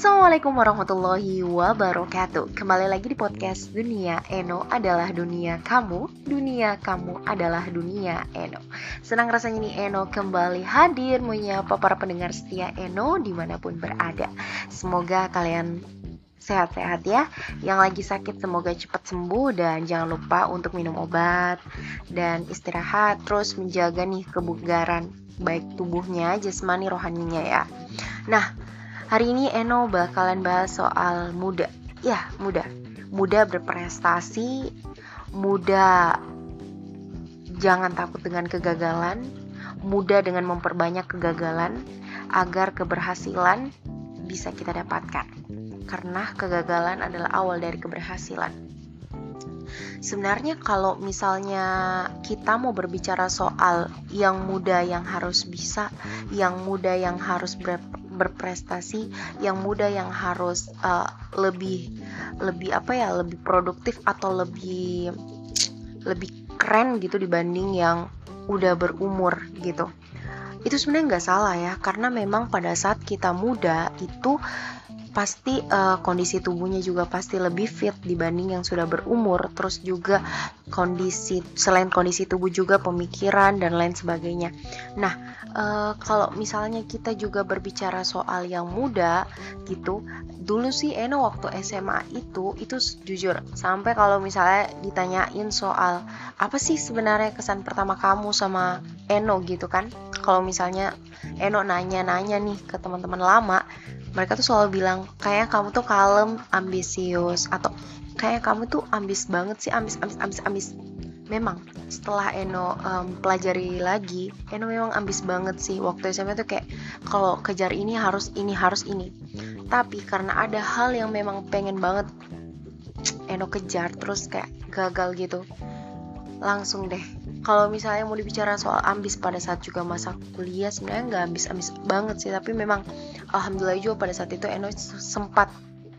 Assalamualaikum warahmatullahi wabarakatuh. Kembali lagi di podcast Dunia Eno adalah dunia kamu. Dunia kamu adalah dunia Eno. Senang rasanya nih Eno kembali hadir Menyapa para pendengar setia Eno di mana pun berada. Semoga kalian sehat-sehat ya. Yang lagi sakit semoga cepat sembuh Dan jangan lupa untuk minum obat Dan istirahat. Terus menjaga nih kebugaran Baik tubuhnya, jasmani, rohaninya ya. Nah, Hari ini Eno bakalan bahas soal muda. Ya, muda. Muda berprestasi, muda jangan takut dengan kegagalan, muda dengan memperbanyak kegagalan agar keberhasilan bisa kita dapatkan. Karena kegagalan adalah awal dari keberhasilan. Sebenarnya kalau misalnya kita mau berbicara soal yang muda yang harus bisa, yang muda yang harus ber berprestasi yang muda yang harus uh, lebih lebih apa ya lebih produktif atau lebih lebih keren gitu dibanding yang udah berumur gitu. Itu sebenarnya nggak salah ya karena memang pada saat kita muda itu pasti uh, kondisi tubuhnya juga pasti lebih fit dibanding yang sudah berumur. Terus juga kondisi selain kondisi tubuh juga pemikiran dan lain sebagainya. Nah uh, kalau misalnya kita juga berbicara soal yang muda gitu dulu sih Eno waktu SMA itu itu jujur sampai kalau misalnya ditanyain soal apa sih sebenarnya kesan pertama kamu sama Eno? gitu kan. Kalau misalnya Eno nanya-nanya nih ke teman-teman lama mereka tuh selalu bilang kayak kamu tuh kalem ambisius atau kayak kamu tuh ambis banget sih ambis ambis ambis ambis. Memang setelah Eno um, pelajari lagi Eno memang ambis banget sih. Waktu SMA tuh kayak kalau kejar ini harus ini harus ini. Tapi karena ada hal yang memang pengen banget Eno kejar terus kayak gagal gitu langsung deh. Kalau misalnya mau dibicara soal ambis pada saat juga masa kuliah sebenarnya nggak ambis-ambis banget sih. Tapi memang alhamdulillah juga pada saat itu Eno sempat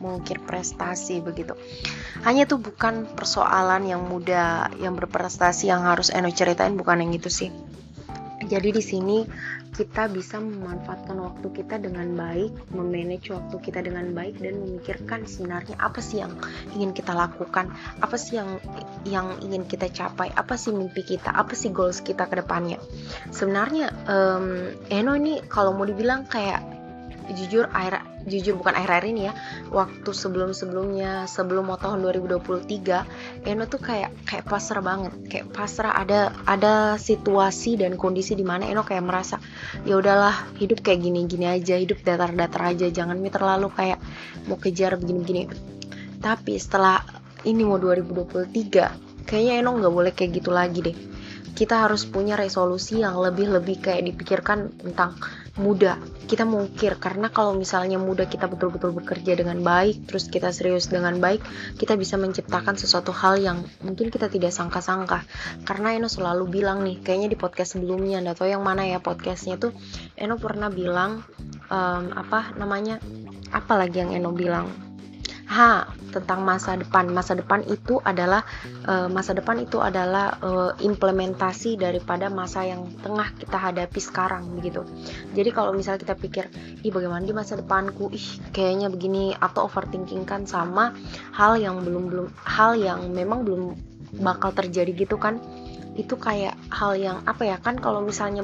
mengukir prestasi begitu. Hanya tuh bukan persoalan yang muda yang berprestasi yang harus Eno ceritain bukan yang itu sih. Jadi di sini kita bisa memanfaatkan waktu kita dengan baik, memanage waktu kita dengan baik dan memikirkan sebenarnya apa sih yang ingin kita lakukan, apa sih yang yang ingin kita capai, apa sih mimpi kita, apa sih goals kita ke depannya. Sebenarnya um, Eno ini kalau mau dibilang kayak jujur akhir jujur bukan akhir-akhir ini ya. Waktu sebelum-sebelumnya sebelum mau tahun 2023 Eno tuh kayak kayak pasrah banget. Kayak pasrah ada ada situasi dan kondisi di mana Eno kayak merasa ya udahlah hidup kayak gini-gini aja hidup datar-datar aja jangan mi terlalu kayak mau kejar begini-begini. Tapi setelah ini mau 2023 kayaknya Eno nggak boleh kayak gitu lagi deh. Kita harus punya resolusi yang lebih-lebih kayak dipikirkan tentang muda. Kita mungkir karena kalau misalnya muda kita betul-betul bekerja dengan baik terus kita serius dengan baik kita bisa menciptakan sesuatu hal yang mungkin kita tidak sangka-sangka. Karena Eno selalu bilang nih kayaknya di podcast sebelumnya tahu yang mana ya podcastnya tuh Eno pernah bilang um, apa namanya apa lagi yang Eno bilang ha tentang masa depan. Masa depan itu adalah uh, masa depan itu adalah uh, implementasi daripada masa yang tengah kita hadapi sekarang begitu. Jadi kalau misalnya kita pikir ih bagaimana di masa depanku? Ih kayaknya begini atau overthinking kan sama hal yang belum belum hal yang memang belum bakal terjadi gitu kan itu kayak hal yang apa ya kan kalau misalnya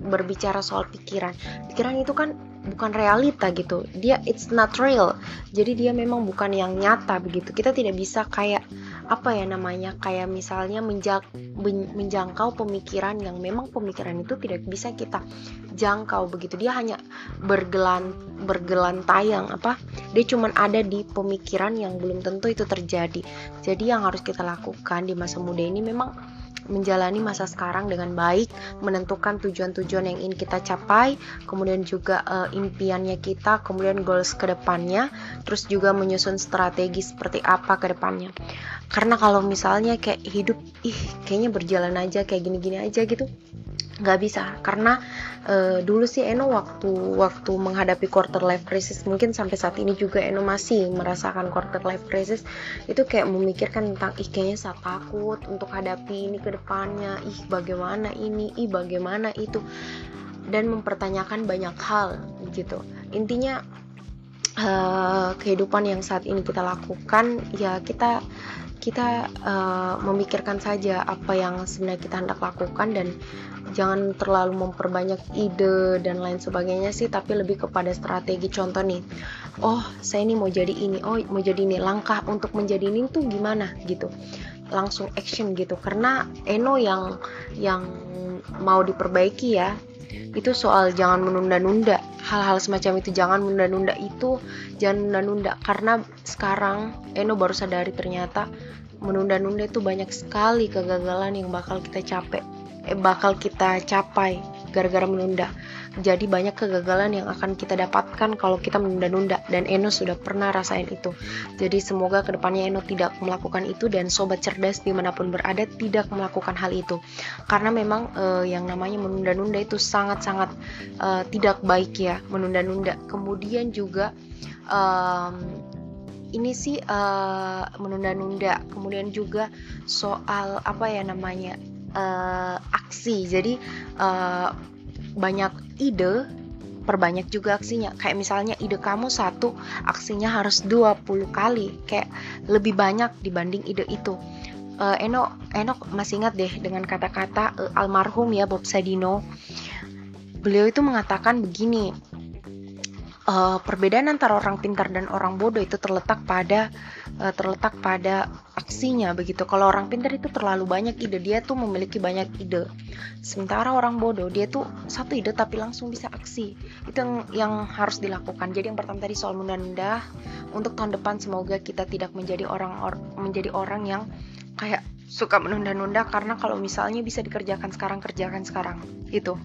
berbicara soal pikiran pikiran itu kan bukan realita gitu. Dia it's not real. Jadi dia memang bukan yang nyata begitu. Kita tidak bisa kayak apa ya namanya kayak misalnya menjak, menjangkau pemikiran yang memang pemikiran itu tidak bisa kita jangkau begitu. Dia hanya bergelan bergelantayang apa? Dia cuma ada di pemikiran yang belum tentu itu terjadi. Jadi yang harus kita lakukan di masa muda ini memang menjalani masa sekarang dengan baik, menentukan tujuan-tujuan yang ingin kita capai, kemudian juga uh, impiannya kita, kemudian goals ke depannya, terus juga menyusun strategi seperti apa ke depannya. Karena kalau misalnya kayak hidup, ih kayaknya berjalan aja kayak gini-gini aja gitu, nggak bisa. Karena uh, dulu sih Eno waktu waktu menghadapi quarter life crisis mungkin sampai saat ini juga Eno masih merasakan quarter life crisis itu kayak memikirkan tentang ih kayaknya saya takut untuk hadapi ini ke depannya. Ih bagaimana ini? Ih bagaimana itu? Dan mempertanyakan banyak hal gitu. Intinya uh, kehidupan yang saat ini kita lakukan ya kita kita uh, memikirkan saja apa yang sebenarnya kita hendak lakukan dan jangan terlalu memperbanyak ide dan lain sebagainya sih tapi lebih kepada strategi. Contoh nih oh saya ini mau jadi ini oh mau jadi ini langkah untuk menjadi ini tuh gimana? Gitu. Langsung action gitu. Karena Eno yang yang mau diperbaiki ya itu soal jangan menunda-nunda hal-hal semacam itu. Jangan menunda-nunda itu. Jangan menunda-nunda karena sekarang Eno baru sadari ternyata menunda-nunda itu banyak sekali kegagalan yang bakal kita capek eh, bakal kita capai gara-gara menunda. Jadi banyak kegagalan yang akan kita dapatkan kalau kita menunda-nunda. Dan Eno sudah pernah rasain itu. Jadi semoga ke depannya Eno tidak melakukan itu dan sobat cerdas di mana pun berada tidak melakukan hal itu. Karena memang uh, yang namanya menunda-nunda itu sangat-sangat uh, tidak baik ya menunda-nunda. Kemudian juga um, ini sih uh, menunda-nunda. Kemudian juga soal apa ya namanya uh, aksi. Jadi uh, banyak ide perbanyak juga aksinya. Kayak misalnya ide kamu satu aksinya harus 20 kali. Kayak lebih banyak dibanding ide itu. Uh, Eno Eno masih ingat deh dengan kata-kata uh, almarhum ya Bob Sadino beliau itu mengatakan begini uh, perbedaan antara orang pintar dan orang bodoh itu terletak pada uh, terletak pada aksinya begitu. Kalau orang pintar itu terlalu banyak ide, dia tuh memiliki banyak ide. Sementara orang bodoh dia tuh satu ide tapi langsung bisa aksi. Itu yang, yang harus dilakukan. Jadi yang pertama tadi soal menunda untuk tahun depan semoga kita tidak menjadi orang or, menjadi orang yang kayak suka menunda-nunda karena kalau misalnya bisa dikerjakan sekarang kerjakan sekarang itu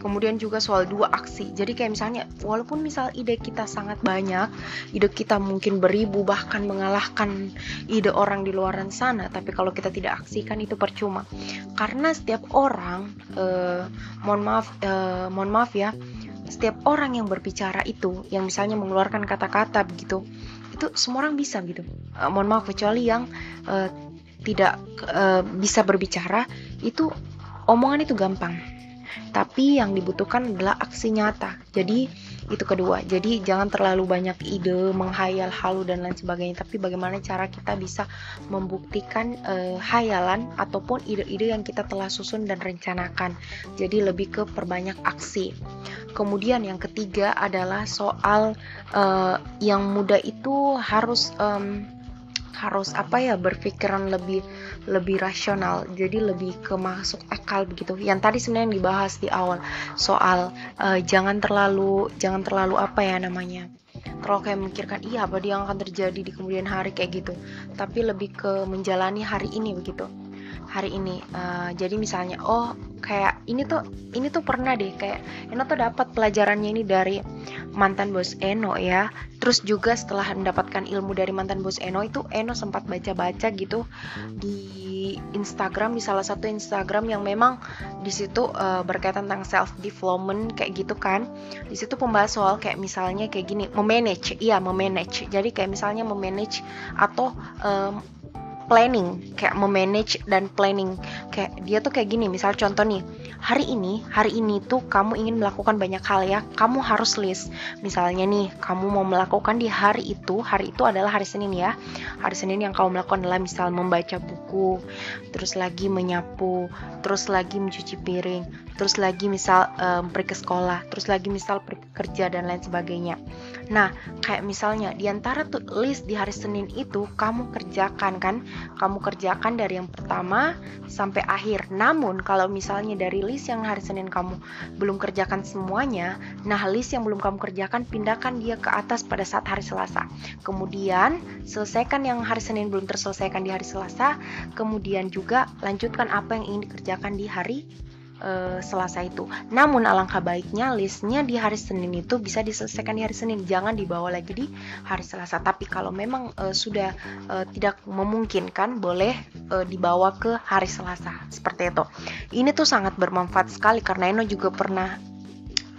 kemudian juga soal dua aksi. Jadi kayak misalnya walaupun misal ide kita sangat banyak ide kita mungkin beribu bahkan mengalahkan ide orang di luar sana tapi kalau kita tidak aksikan itu percuma. Karena setiap orang eh, mohon maaf eh, mohon maaf ya setiap orang yang berbicara itu yang misalnya mengeluarkan kata-kata begitu itu semua orang bisa gitu. Uh, mohon maaf kecuali yang uh, tidak uh, bisa berbicara itu omongan itu gampang tapi yang dibutuhkan adalah aksi nyata. Jadi itu kedua. Jadi jangan terlalu banyak ide menghayal halu dan lain sebagainya. Tapi bagaimana cara kita bisa membuktikan uh, hayalan ataupun ide-ide yang kita telah susun dan rencanakan. Jadi lebih ke perbanyak aksi. Kemudian yang ketiga adalah soal uh, yang muda itu harus um, harus apa ya berpikiran lebih lebih rasional jadi lebih ke masuk akal begitu. Yang tadi sebenarnya dibahas di awal soal uh, jangan terlalu jangan terlalu apa ya namanya terlalu kayak memikirkan iya apa dia akan terjadi di kemudian hari kayak gitu. Tapi lebih ke menjalani hari ini begitu. Hari ini uh, jadi misalnya oh kayak ini tuh ini tuh pernah deh kayak Eno tuh dapat pelajarannya ini dari mantan bos Eno ya terus juga setelah mendapatkan ilmu dari mantan bos Eno itu Eno sempat baca-baca gitu di Instagram di salah satu Instagram yang memang di situ uh, berkaitan tentang self development kayak gitu kan. Di situ pembahas soal kayak misalnya kayak gini memanage iya memanage. Jadi kayak misalnya memanage atau um, planning kayak memanage dan planning. Kayak dia tuh kayak gini misal contoh nih hari ini hari ini tuh kamu ingin melakukan banyak hal ya. Kamu harus list. Misalnya nih kamu mau melakukan di hari itu hari itu adalah hari Senin ya. Hari Senin yang kamu melakukan adalah misal membaca buku terus lagi menyapu terus lagi mencuci piring terus lagi misal um, pergi ke sekolah terus lagi misal pergi kerja dan lain sebagainya. Nah kayak misalnya di antara tuh list di hari Senin itu kamu kerjakan kan? Kamu kerjakan dari yang pertama sampai akhir. Namun kalau misalnya dari list yang hari Senin kamu belum kerjakan semuanya, nah list yang belum kamu kerjakan pindahkan dia ke atas pada saat hari Selasa. Kemudian selesaikan yang hari Senin belum terselesaikan di hari Selasa, kemudian juga lanjutkan apa yang ingin dikerjakan di hari uh, Selasa itu. Namun alangkah baiknya listnya di hari Senin itu bisa diselesaikan di hari Senin, jangan dibawa lagi di hari Selasa. Tapi kalau memang uh, sudah uh, tidak memungkinkan, boleh uh, dibawa ke hari Selasa seperti itu. Ini tuh sangat bermanfaat sekali karena Eno juga pernah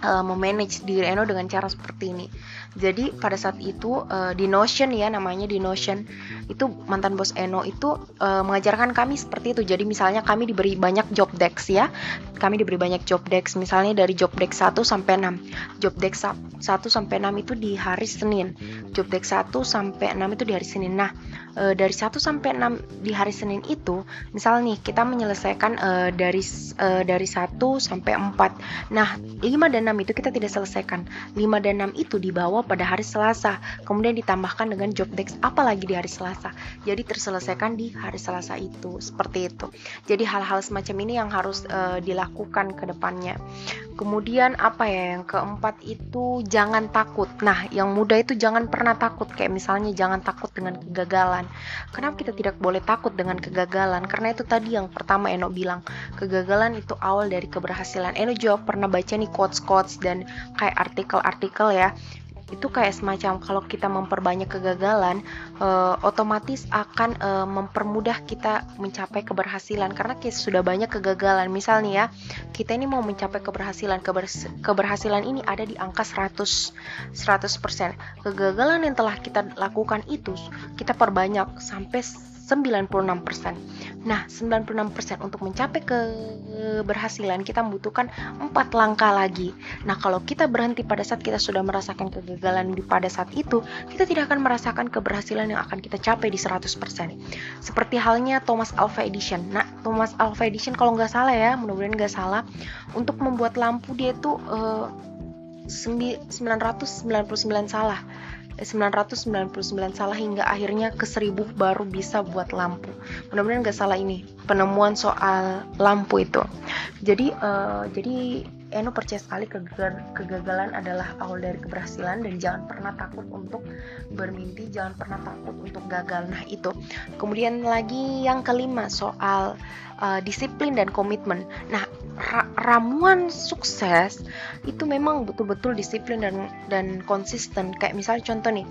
uh, memanage diri Eno dengan cara seperti ini. Jadi pada saat itu uh, di Notion ya namanya di Notion itu mantan bos Eno itu uh, mengajarkan kami seperti itu. Jadi misalnya kami diberi banyak job decks ya. Kami diberi banyak job decks misalnya dari job deck 1 sampai 6. Job deck 1 sampai 6 itu di hari Senin. Job deck 1 sampai 6 itu di hari Senin. Nah, e, dari 1 sampai 6 di hari Senin itu misal nih kita menyelesaikan e, dari e, dari 1 sampai 4. Nah, 5 dan 6 itu kita tidak selesaikan. 5 dan 6 itu dibawa pada hari Selasa, kemudian ditambahkan dengan job desk apalagi di hari Selasa. Jadi terselesaikan di hari Selasa itu, seperti itu. Jadi hal-hal semacam ini yang harus uh, dilakukan ke depannya. Kemudian apa ya yang keempat itu jangan takut. Nah, yang muda itu jangan pernah takut kayak misalnya jangan takut dengan kegagalan. Kenapa kita tidak boleh takut dengan kegagalan? Karena itu tadi yang pertama Eno bilang, kegagalan itu awal dari keberhasilan. Eno juga pernah baca nih quotes-quotes dan kayak artikel-artikel ya itu kayak semacam kalau kita memperbanyak kegagalan uh, otomatis akan uh, mempermudah kita mencapai keberhasilan. Karena kita sudah banyak kegagalan. Misalnya ya kita ini mau mencapai keberhasilan. Keber keberhasilan ini ada di angka 100 100% kegagalan yang telah kita lakukan itu kita perbanyak sampai 96%. Nah, 96% untuk mencapai keberhasilan kita membutuhkan 4 langkah lagi. Nah, kalau kita berhenti pada saat kita sudah merasakan kegagalan di pada saat itu, kita tidak akan merasakan keberhasilan yang akan kita capai di 100%. Seperti halnya Thomas Alva Edison. Nah, Thomas Alva Edison kalau nggak salah ya, mudah-mudahan nggak salah, untuk membuat lampu dia itu uh, 999 salah 999 salah hingga akhirnya ke 1000 baru bisa buat lampu. Mudah-mudahan nggak salah ini penemuan soal lampu itu. Jadi uh, jadi Eno percaya sekali kegagalan adalah awal dari keberhasilan dan jangan pernah takut untuk bermimpi, jangan pernah takut untuk gagal. Nah, itu. Kemudian lagi yang kelima soal uh, disiplin dan komitmen. Nah, ra ramuan sukses itu memang betul-betul disiplin dan dan konsisten. Kayak misalnya contoh nih,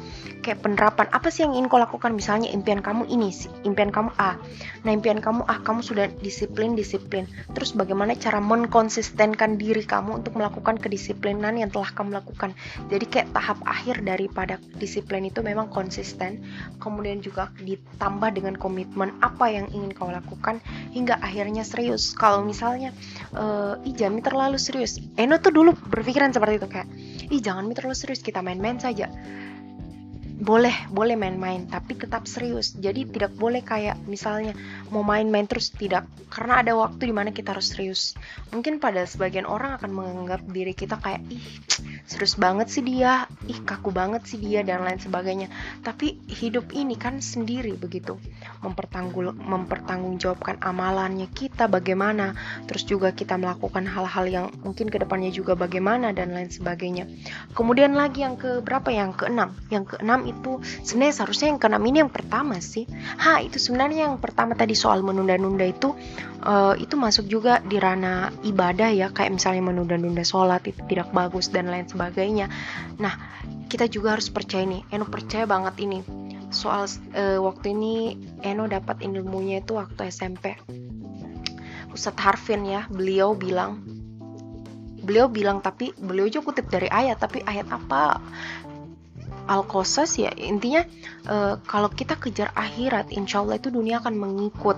kayak penerapan apa sih yang ingin kau lakukan? Misalnya impian kamu ini sih, impian kamu A. Nah, impian kamu A, kamu sudah disiplin, disiplin. Terus bagaimana cara mengkonsistenkan diri kamu untuk melakukan kedisiplinan yang telah kamu lakukan? Jadi kayak tahap akhir daripada disiplin itu memang konsisten, kemudian juga ditambah dengan komitmen apa yang ingin kau lakukan hingga akhirnya serius. Kalau misalnya uh, ih jangan terlalu serius. Eno tuh dulu berpikiran seperti itu kayak ih jangan terlalu serius kita main-main saja. Boleh boleh main-main tapi tetap serius. Jadi tidak boleh kayak misalnya mau main-main terus tidak. Karena ada waktu di mana kita harus serius. Mungkin pada sebagian orang akan menganggap diri kita kayak ih serius banget sih dia. Ih kaku banget sih dia dan lain sebagainya. Tapi hidup ini kan sendiri begitu. Mempertanggul mempertanggungjawabkan amalannya kita bagaimana. Terus juga kita melakukan hal-hal yang mungkin ke depannya juga bagaimana dan lain sebagainya. Kemudian lagi yang ke berapa? Yang keenam. Yang keenam itu sebenarnya seharusnya yang keenam ini yang pertama sih. Ha itu sebenarnya yang pertama tadi soal menunda-nunda itu uh, itu masuk juga di ranah ibadah ya kayak misalnya menunda-nunda sholat itu tidak bagus dan lain sebagainya. Nah, kita juga harus percaya nih, Eno percaya banget ini soal uh, waktu ini Eno dapat ilmunya itu waktu SMP. Ustadz Harfin ya, beliau bilang beliau bilang tapi beliau juga kutip dari ayat tapi ayat apa Al-Qasas ya intinya uh, kalau kita kejar akhirat insya Allah itu dunia akan mengikut.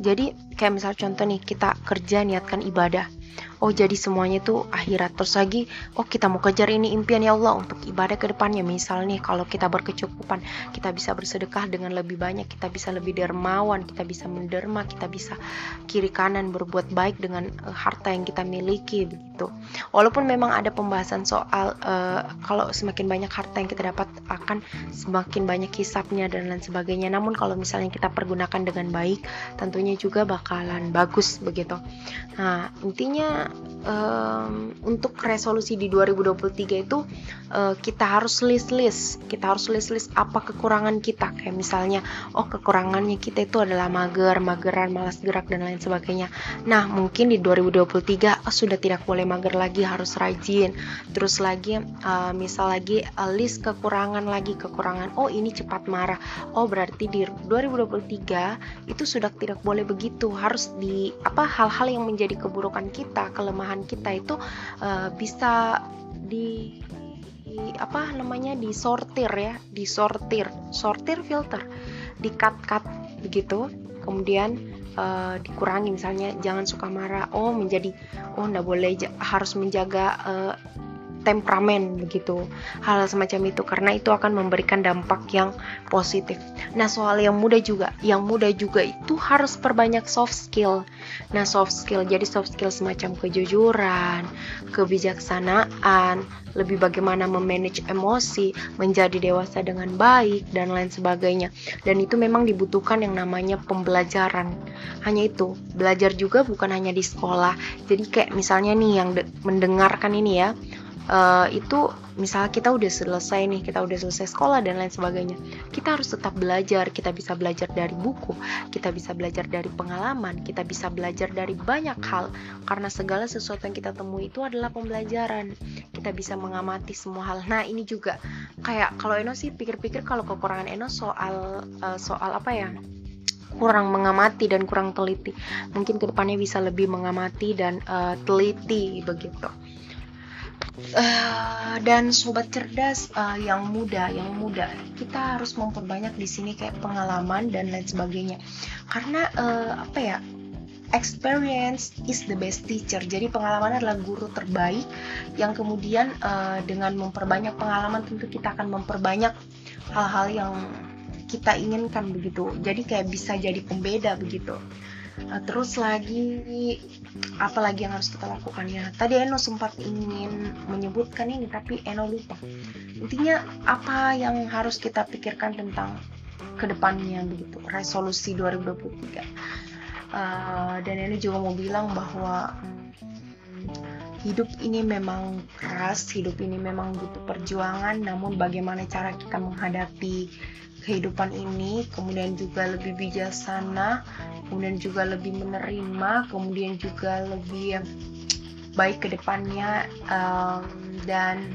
Jadi kayak misal contoh nih kita kerja niatkan ibadah oh jadi semuanya itu akhirat. Terus lagi oh kita mau kejar ini impian ya Allah untuk ibadah ke depannya. Misal nih kalau kita berkecukupan kita bisa bersedekah dengan lebih banyak kita bisa lebih dermawan kita bisa menderma kita bisa kiri kanan berbuat baik dengan uh, harta yang kita miliki begitu. Walaupun memang ada pembahasan soal uh, kalau semakin banyak harta yang kita dapat akan semakin banyak hisapnya dan lain sebagainya. Namun kalau misalnya kita pergunakan dengan baik tentunya juga bakalan bagus begitu. Nah intinya um, untuk resolusi di 2023 itu uh, kita harus list-list. Kita harus list-list apa kekurangan kita. Kayak misalnya oh kekurangannya kita itu adalah mager mageran malas gerak dan lain sebagainya. Nah mungkin di 2023 oh, sudah tidak boleh mager lagi harus rajin. Terus lagi uh, misal lagi uh, list kekurangan lagi kekurangan oh ini cepat marah. Oh berarti di 2023 itu sudah tidak boleh begitu. Harus di apa hal-hal yang menjadi keburukan kita kelemahan kelemahan kita itu uh, bisa di, apa namanya disortir ya disortir sortir filter di cut cut begitu kemudian uh, dikurangi misalnya jangan suka marah oh menjadi oh ndak boleh harus menjaga uh, temperamen begitu hal semacam itu karena itu akan memberikan dampak yang positif. Nah soal yang muda juga yang muda juga itu harus perbanyak soft skill. Nah soft skill jadi soft skill semacam kejujuran kebijaksanaan lebih bagaimana memanage emosi menjadi dewasa dengan baik dan lain sebagainya. Dan itu memang dibutuhkan yang namanya pembelajaran. Hanya itu belajar juga bukan hanya di sekolah. Jadi kayak misalnya nih yang mendengarkan ini ya uh, itu misalnya kita udah selesai nih kita udah selesai sekolah dan lain sebagainya kita harus tetap belajar. Kita bisa belajar dari buku kita bisa belajar dari pengalaman kita bisa belajar dari banyak hal. Karena segala sesuatu yang kita temui itu adalah pembelajaran. Kita bisa mengamati semua hal. Nah ini juga kayak kalau Eno sih pikir-pikir kalau kekurangan Eno soal uh, soal apa ya? Kurang mengamati dan kurang teliti. Mungkin ke depannya bisa lebih mengamati dan uh, teliti begitu uh, dan sobat cerdas uh, yang muda yang muda kita harus memperbanyak di sini kayak pengalaman dan lain sebagainya karena uh, apa ya experience is the best teacher. Jadi pengalaman adalah guru terbaik yang kemudian uh, dengan memperbanyak pengalaman tentu kita akan memperbanyak hal-hal yang kita inginkan begitu. Jadi kayak bisa jadi pembeda begitu. Uh, terus lagi apa lagi yang harus kita lakukan ya? Tadi Eno sempat ingin menyebutkan ini tapi Eno lupa. Intinya apa yang harus kita pikirkan tentang ke depannya begitu resolusi 2023. Uh, eh, dan Eno juga mau bilang bahwa hidup ini memang keras, hidup ini memang butuh perjuangan, namun bagaimana cara kita menghadapi kehidupan ini, kemudian juga lebih bijaksana, kemudian juga lebih menerima, kemudian juga lebih baik ke depannya um, dan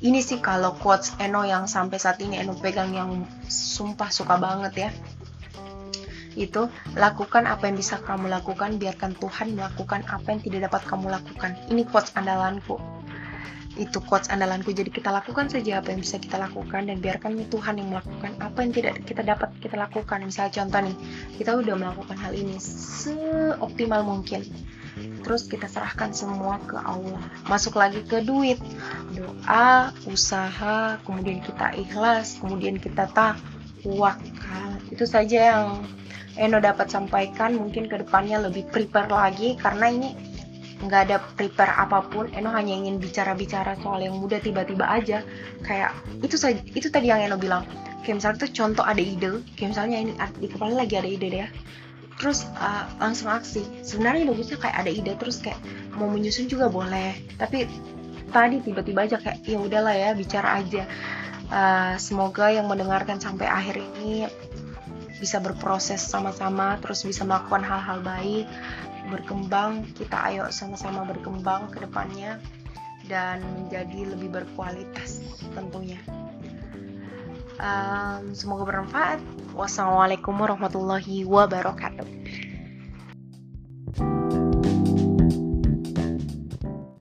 ini sih kalau quotes Eno yang sampai saat ini Eno pegang yang sumpah suka banget ya. Itu lakukan apa yang bisa kamu lakukan biarkan Tuhan melakukan apa yang tidak dapat kamu lakukan. Ini quotes andalanku itu quotes andalanku jadi kita lakukan saja apa yang bisa kita lakukan dan biarkan Tuhan yang melakukan apa yang tidak kita dapat kita lakukan. Misalnya contoh nih kita udah melakukan hal ini seoptimal mungkin. Terus kita serahkan semua ke Allah. Masuk lagi ke duit doa usaha kemudian kita ikhlas kemudian kita tawakal itu saja yang Eno dapat sampaikan. Mungkin ke depannya lebih prepare lagi karena ini nggak ada prepare apa pun Eno hanya ingin bicara-bicara soal yang muda tiba-tiba aja. Kayak itu saja itu tadi yang Eno bilang. Kayak misalnya tuh contoh ada ide kayak misalnya ini di kepala lagi ada ide deh terus uh, langsung aksi. Sebenarnya bagusnya kayak ada ide terus kayak mau menyusun juga boleh. Tapi tadi tiba-tiba aja kayak ya udahlah ya bicara aja. Uh, semoga yang mendengarkan sampai akhir ini bisa berproses sama-sama terus bisa melakukan hal-hal baik berkembang kita ayo sama-sama berkembang ke depannya dan menjadi lebih berkualitas tentunya. Um, semoga bermanfaat. Wassalamualaikum warahmatullahi wabarakatuh